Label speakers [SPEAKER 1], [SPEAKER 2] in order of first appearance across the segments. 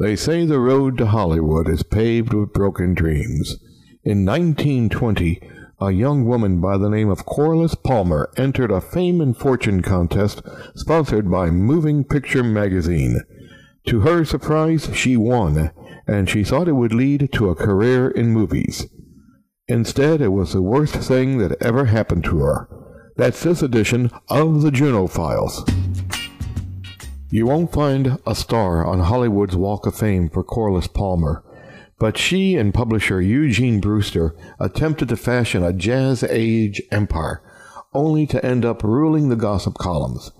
[SPEAKER 1] They say the road to Hollywood is paved with broken dreams. In 1920, a young woman by the name of Corliss Palmer entered a fame and fortune contest sponsored by Moving Picture Magazine. To her surprise, she won, and she thought it would lead to a career in movies. Instead, it was the worst thing that ever happened to her. That's this edition of the Junot Files. You won't find a star on Hollywood's Walk of Fame for Corliss Palmer, but she and publisher Eugene Brewster attempted to fashion a jazz age empire, only to end up ruling the gossip columns.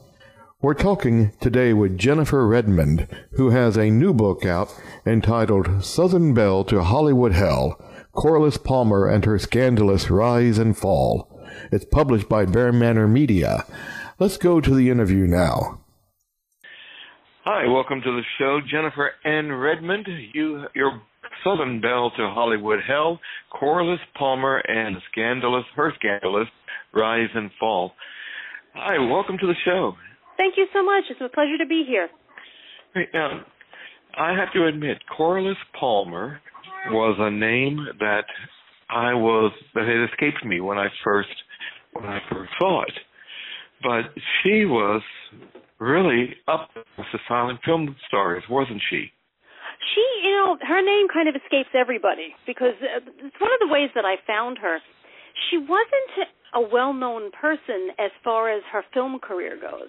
[SPEAKER 1] We're talking today with Jennifer Redmond, who has a new book out entitled Southern Belle to Hollywood Hell Corliss Palmer and Her Scandalous Rise and Fall. It's published by BearManor Media. Let's go to the interview now.
[SPEAKER 2] Hi, welcome to the show, Jennifer Ann Redmond. You, your Southern Belle to Hollywood Hell, Corliss Palmer, and Scandalous, her Scandalous, Rise and Fall. Hi, welcome to the show.
[SPEAKER 3] Thank you so much. It's a pleasure to be here.
[SPEAKER 2] Now, I have to admit, Corliss Palmer was a name that I was that had escaped me when I first when I first saw it. But she was really up with the silent film stars, wasn't she?
[SPEAKER 3] She, you know, her name kind of escapes everybody because uh, it's one of the ways that I found her. She wasn't a well-known person as far as her film career goes.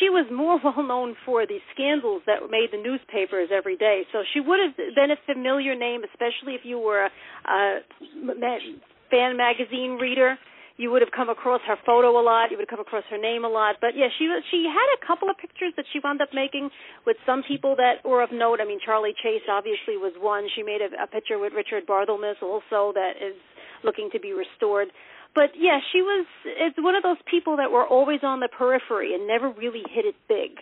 [SPEAKER 3] She was more well known for the scandals that made the newspapers every day. So she would have been a familiar name, especially if you were a, a fan magazine reader you would have come across her photo a lot. You would have come across her name a lot. But yeah, she she had a couple of pictures that she wound up making with some people that were of note. I mean, Charlie Chase obviously was one. She made a, a picture with Richard Barthelmess also that is looking to be restored. But yeah, she was. It's one of those people that were always on the periphery and never really hit it big.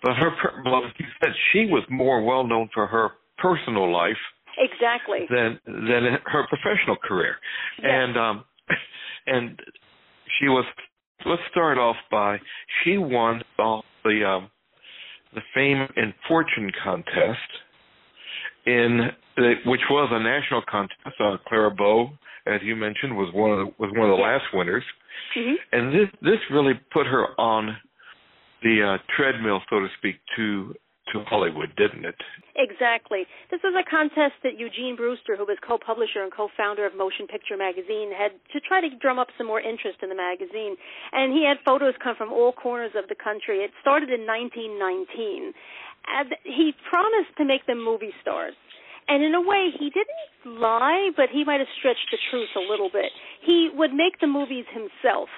[SPEAKER 2] But her, well, you said she was more well known for her personal life
[SPEAKER 3] exactly
[SPEAKER 2] than than her professional career,
[SPEAKER 3] yes.
[SPEAKER 2] and um and she was. Let's start off by she won all the um, the fame and fortune contest in the, which was a national contest. Uh, Clara Bow, as you mentioned, was one of the, was one of the last winners,
[SPEAKER 3] mm-hmm.
[SPEAKER 2] and this this really put her on the uh, treadmill, so to speak, to to Hollywood, didn't it?
[SPEAKER 3] Exactly. This was a contest that Eugene Brewster, who was co-publisher and co-founder of Motion Picture Magazine, had to try to drum up some more interest in the magazine. And he had photos come from all corners of the country. It started in 1919. And he promised to make them movie stars. And in a way, he didn't lie, but he might have stretched the truth a little bit. He would make the movies himself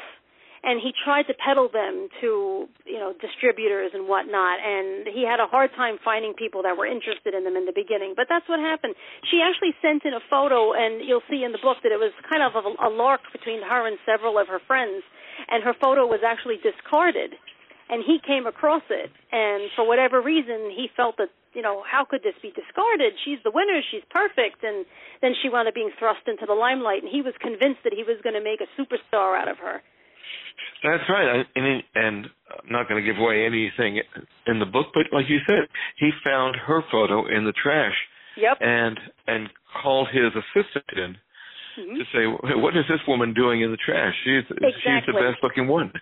[SPEAKER 3] and he tried to peddle them to you know distributors and whatnot. And he had a hard time finding people that were interested in them in the beginning. But that's what happened. She actually sent in a photo and you'll see in the book that it was kind of a, a lark between her and several of her friends. And her photo was actually discarded. And he came across it. And for whatever reason he felt that you know how could this be discarded? She's the winner. She's perfect. And then she wound up being thrust into the limelight. And he was convinced that he was going to make a superstar out of her
[SPEAKER 2] that's right, and and I'm not going to give away anything in the book, but like you said, he found her photo in the trash.
[SPEAKER 3] Yep.
[SPEAKER 2] And and called his assistant in
[SPEAKER 3] mm-hmm.
[SPEAKER 2] to say, "What is this woman doing in the trash? She's
[SPEAKER 3] exactly.
[SPEAKER 2] she's the best looking one."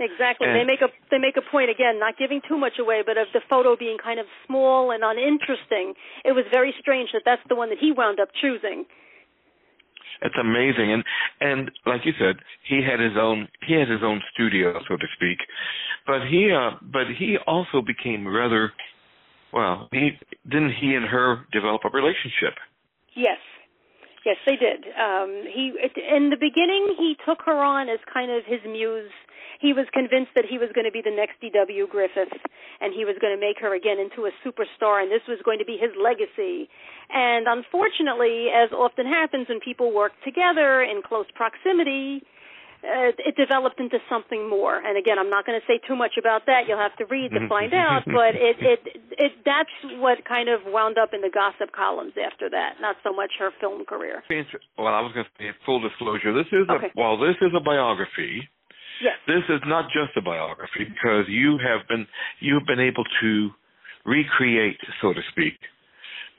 [SPEAKER 3] Exactly.
[SPEAKER 2] And
[SPEAKER 3] they make a they make a point again, not giving too much away, but of the photo being kind of small and uninteresting. It was very strange that that's the one that he wound up choosing.
[SPEAKER 2] It's amazing, and and like you said, he had his own he had his own studio, so to speak. But he uh but he also became rather well. He didn't he and her develop a relationship.
[SPEAKER 3] Yes, yes, they did. Um, he in the beginning he took her on as kind of his muse he was convinced that he was going to be the next D.W. Griffith and he was going to make her again into a superstar and this was going to be his legacy. And unfortunately, as often happens when people work together in close proximity, uh, it developed into something more. And again, I'm not going to say too much about that. You'll have to read to find out. But it, it, it, that's what kind of wound up in the gossip columns after that. Not so much her film career.
[SPEAKER 2] Well, I was going to say full disclosure. This is
[SPEAKER 3] okay.
[SPEAKER 2] a while this is a biography.
[SPEAKER 3] Yes.
[SPEAKER 2] This is not just a biography because you have been you've been able to recreate, so to speak,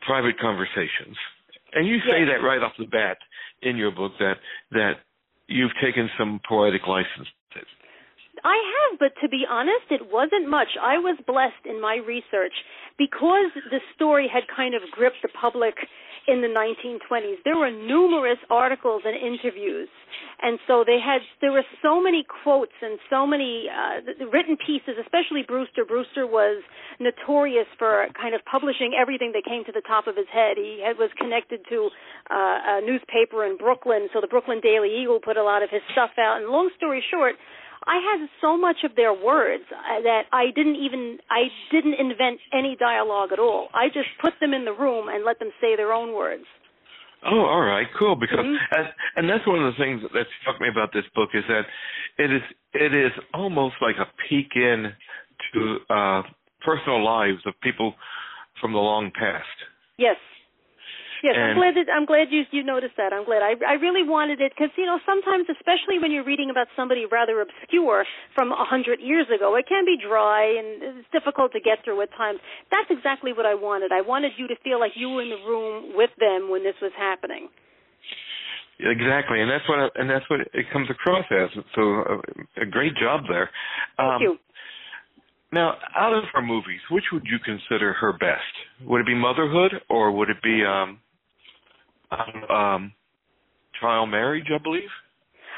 [SPEAKER 2] private conversations. And you say
[SPEAKER 3] Yes.
[SPEAKER 2] that right off the bat in your book that that you've taken some poetic license.
[SPEAKER 3] I have, but to be honest, it wasn't much. I was blessed in my research because the story had kind of gripped the public in the 1920s. There were numerous articles and interviews, and so they had there were so many quotes and so many uh, written pieces. Especially Brewster. Brewster was notorious for kind of publishing everything that came to the top of his head. He had, was connected to uh, a newspaper in Brooklyn, so the Brooklyn Daily Eagle put a lot of his stuff out. And long story short I had so much of their words uh, that I didn't even I didn't invent any dialogue at all. I just put them in the room and let them say their own words.
[SPEAKER 2] Oh, all right, cool. Because
[SPEAKER 3] Mhm.
[SPEAKER 2] and, and that's one of the things that struck me about this book is that it is it is almost like a peek in to uh, personal lives of people from the long past.
[SPEAKER 3] Yes. Yes, I'm glad that I'm glad you you noticed that. I'm glad. I I really wanted it because you know sometimes, especially when you're reading about somebody rather obscure from a hundred years ago, it can be dry and it's difficult to get through at times. That's exactly what I wanted. I wanted you to feel like you were in the room with them when this was happening.
[SPEAKER 2] Exactly, and that's what and that's what it comes across as. So uh, a great job there.
[SPEAKER 3] Thank
[SPEAKER 2] Um,
[SPEAKER 3] you.
[SPEAKER 2] Now, out of her movies, which would you consider her best? Would it be Motherhood or would it be um, um, Trial Marriage? I believe.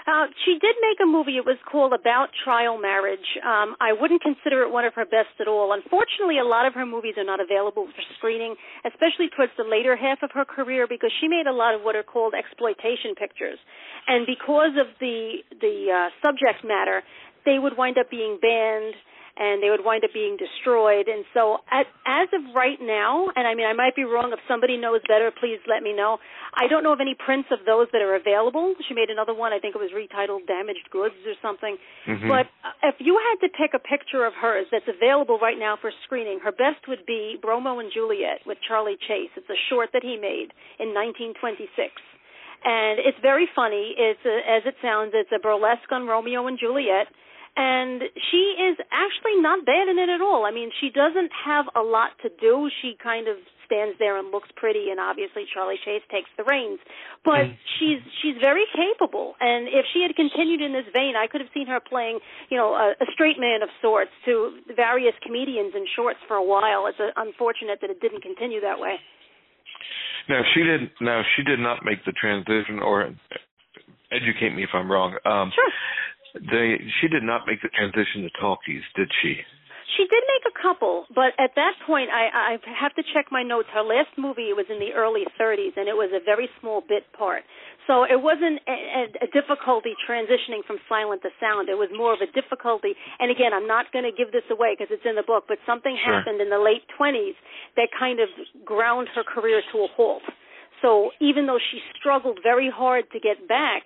[SPEAKER 3] Uh, she did make a movie. It was called About Trial Marriage. Um, I wouldn't consider it one of her best at all. Unfortunately, a lot of her movies are not available for screening, especially towards the later half of her career, because she made a lot of what are called exploitation pictures, and because of the the uh, subject matter, they would wind up being banned and they would wind up being destroyed. And so, at, as of right now, and I mean, I might be wrong. If somebody knows better, please let me know. I don't know of any prints of those that are available. She made another one. I think it was retitled "Damaged Goods" or something.
[SPEAKER 2] Mhm.
[SPEAKER 3] But uh, if you had to pick a picture of hers that's available right now for screening, her best would be "Bromo and Juliet with Charlie Chase. It's a short that he made in 1926 and it's very funny. It's a, as it sounds, it's a burlesque on Romeo and Juliet, and she is actually not bad in it at all. I mean, she doesn't have a lot to do. She kind of stands there and looks pretty, and obviously Charlie Chase takes the reins. But
[SPEAKER 2] Mm.
[SPEAKER 3] she's she's very capable, and if she had continued in this vein, I could have seen her playing, you know, a, a straight man of sorts to various comedians in shorts for a while. It's uh unfortunate that it didn't continue that way.
[SPEAKER 2] Now she did. Now she did not make the transition, or educate me if I'm wrong. Um,
[SPEAKER 3] Sure.
[SPEAKER 2] They she did not make the transition to talkies, did she?
[SPEAKER 3] She did make a couple, but at that point, I, I have to check my notes. Her last movie was in the early 30s, and it was a very small bit part. So it wasn't a, a, a difficulty transitioning from silent to sound. It was more of a difficulty. And again, I'm not going to give this away because it's in the book, but something
[SPEAKER 2] Sure.
[SPEAKER 3] happened in the late 20s that kind of ground her career to a halt. So even though she struggled very hard to get back,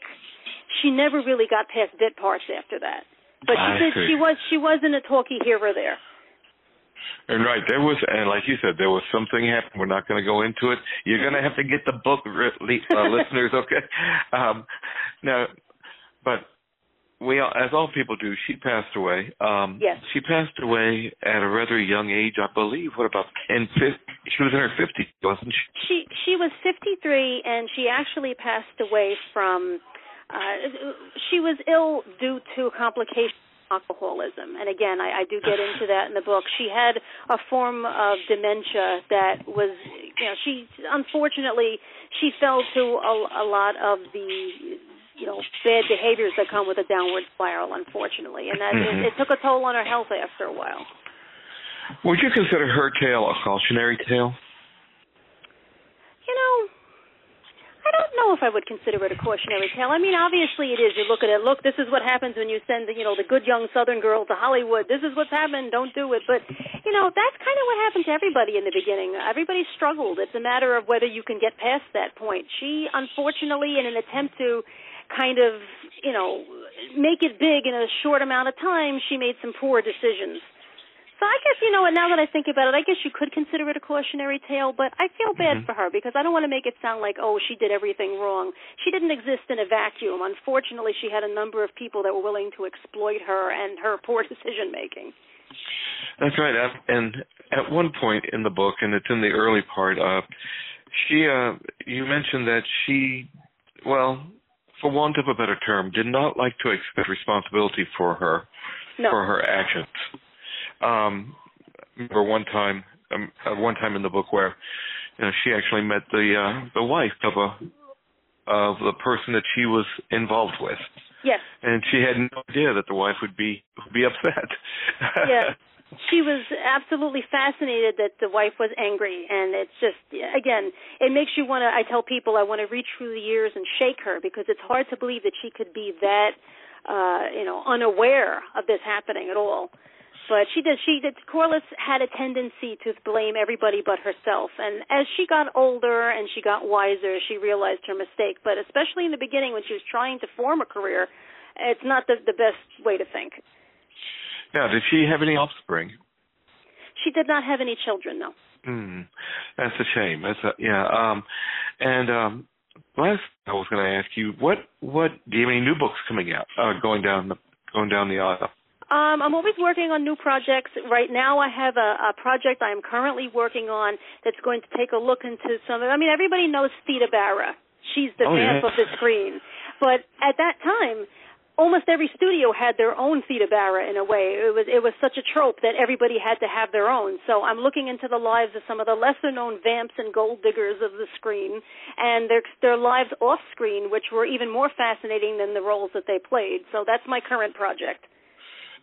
[SPEAKER 3] she never really got past bit parts after that. But she
[SPEAKER 2] I
[SPEAKER 3] did.
[SPEAKER 2] see.
[SPEAKER 3] She was. She wasn't a talkie here or there.
[SPEAKER 2] And right, there was, and like you said, there was something happened. We're not going to go into it. You're going to have to get the book, uh, listeners. Okay. Um, now, but we, all, as all people do, she passed away. Um,
[SPEAKER 3] Yes.
[SPEAKER 2] She passed away at a rather young age, I believe. What about? And she was in her 50s, wasn't she?
[SPEAKER 3] She she was 53 and she actually passed away from uh she was ill due to complications of alcoholism. And again, I, I do get into that in the book. She had a form of dementia that was you know, she unfortunately she fell to a, a lot of the you know bad behaviors that come with a downward spiral unfortunately and that
[SPEAKER 2] Mhm.
[SPEAKER 3] it, it took a toll on her health after a while
[SPEAKER 2] Would you consider her tale a cautionary tale?
[SPEAKER 3] You know, I don't know if I would consider it a cautionary tale. I mean, obviously it is. You look at it. Look, this is what happens when you send, you know, the good young Southern girl to Hollywood. This is what's happened. Don't do it. But you know, that's kind of what happened to everybody in the beginning. Everybody struggled. It's a matter of whether you can get past that point. She, unfortunately, in an attempt to kind of, you know, make it big in a short amount of time, she made some poor decisions. So I guess you know what. Now that I think about it, I guess you could consider it a cautionary tale. But I feel bad
[SPEAKER 2] Mhm.
[SPEAKER 3] for her because I don't want to make it sound like oh she did everything wrong. She didn't exist in a vacuum. Unfortunately, she had a number of people that were willing to exploit her and her poor decision making.
[SPEAKER 2] That's right. And at one point in the book, and it's in the early part, uh, she, uh, you mentioned that she, well, for want of a better term, did not like to accept responsibility for her,
[SPEAKER 3] no.
[SPEAKER 2] for her actions. Um, remember one time, um, uh, one time in the book where, you know, she actually met the uh, the wife of a of the person that she was involved with.
[SPEAKER 3] Yes.
[SPEAKER 2] And she had no idea that the wife would be would be upset.
[SPEAKER 3] yeah. she was absolutely fascinated that the wife was angry and it's just again it makes you want to i tell people i want to reach through the years and shake her because it's hard to believe that she could be that uh you know unaware of this happening at all but she did she did corliss had a tendency to blame everybody but herself and as she got older and she got wiser she realized her mistake but especially in the beginning when she was trying to form a career it's not the the best way to think
[SPEAKER 2] now, did she have any offspring?
[SPEAKER 3] She did not have any children, no.
[SPEAKER 2] Hmm, that's a shame. That's a, yeah. Um, and um, last I was going to ask you, what what do you have any new books coming out? Uh, going down the going down the aisle.
[SPEAKER 3] Um, I'm always working on new projects. Right now, I have a, a project I am currently working on that's going to take a look into some. I mean, everybody knows Theda Bara. She's the
[SPEAKER 2] oh,
[SPEAKER 3] vamp
[SPEAKER 2] yes.
[SPEAKER 3] of the screen. But at that time, almost every studio had their own Theda Bara in a way. It was it was such a trope that everybody had to have their own. So I'm looking into the lives of some of the lesser known vamps and gold diggers of the screen and their their lives off screen, which were even more fascinating than the roles that they played. So that's my current project.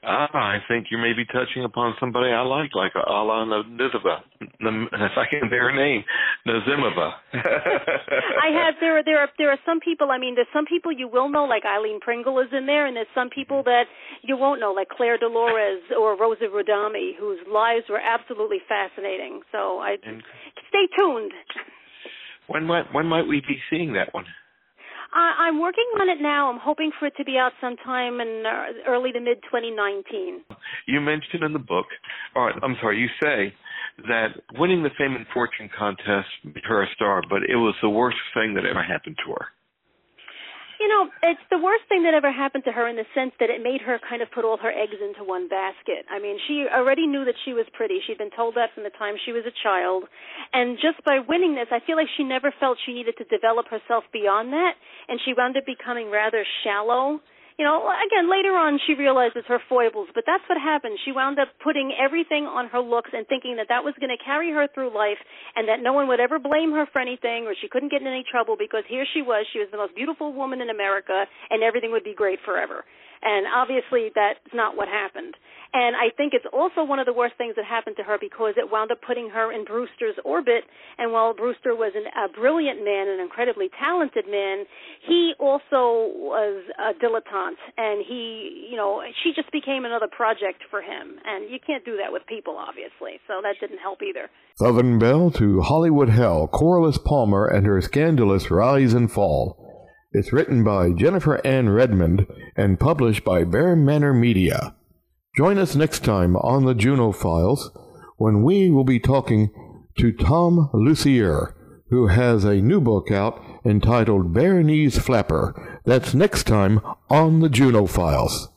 [SPEAKER 2] Ah, I think you may be touching upon somebody I like, like Alla Nizova, if I can bear her name, Nazimova.
[SPEAKER 3] I have there are there are there are some people. I mean, there's some people you will know, like Aileen Pringle is in there, and there's some people that you won't know, like Claire Dolores or Rosa Rodami, whose lives were absolutely fascinating. So I
[SPEAKER 2] and
[SPEAKER 3] stay tuned.
[SPEAKER 2] When might when might we be seeing that one?
[SPEAKER 3] I, I'm working on it now. I'm hoping for it to be out sometime in uh, early to mid 2019.
[SPEAKER 2] You mentioned in the book, or I'm sorry, you say that winning the Fame and Fortune contest made her a star, but it was the worst thing that ever happened to her.
[SPEAKER 3] You know, it's the worst thing that ever happened to her in the sense that it made her kind of put all her eggs into one basket. I mean, she already knew that she was pretty. She'd been told that from the time she was a child. And just by winning this, I feel like she never felt she needed to develop herself beyond that. And she wound up becoming rather shallow you know, again, later on she realizes her foibles, but that's what happened. She wound up putting everything on her looks and thinking that that was going to carry her through life and that no one would ever blame her for anything or she couldn't get in any trouble because here she was, she was the most beautiful woman in America and everything would be great forever. And obviously that's not what happened. And I think it's also one of the worst things that happened to her because it wound up putting her in Brewster's orbit. And while Brewster was an, a brilliant man, an incredibly talented man, he also was a dilettante. And he, you know, she just became another project for him. And you can't do that with people, obviously. So that didn't help either.
[SPEAKER 1] Southern Belle to Hollywood Hell, Corliss Palmer and her scandalous rise and fall. It's written by Jennifer Ann Redmond and published by BearManor Media. Join us next time on the Junot Files when we will be talking to Tom Lussier, who has a new book out entitled Bare Knees Flapper. That's next time on the Junot Files.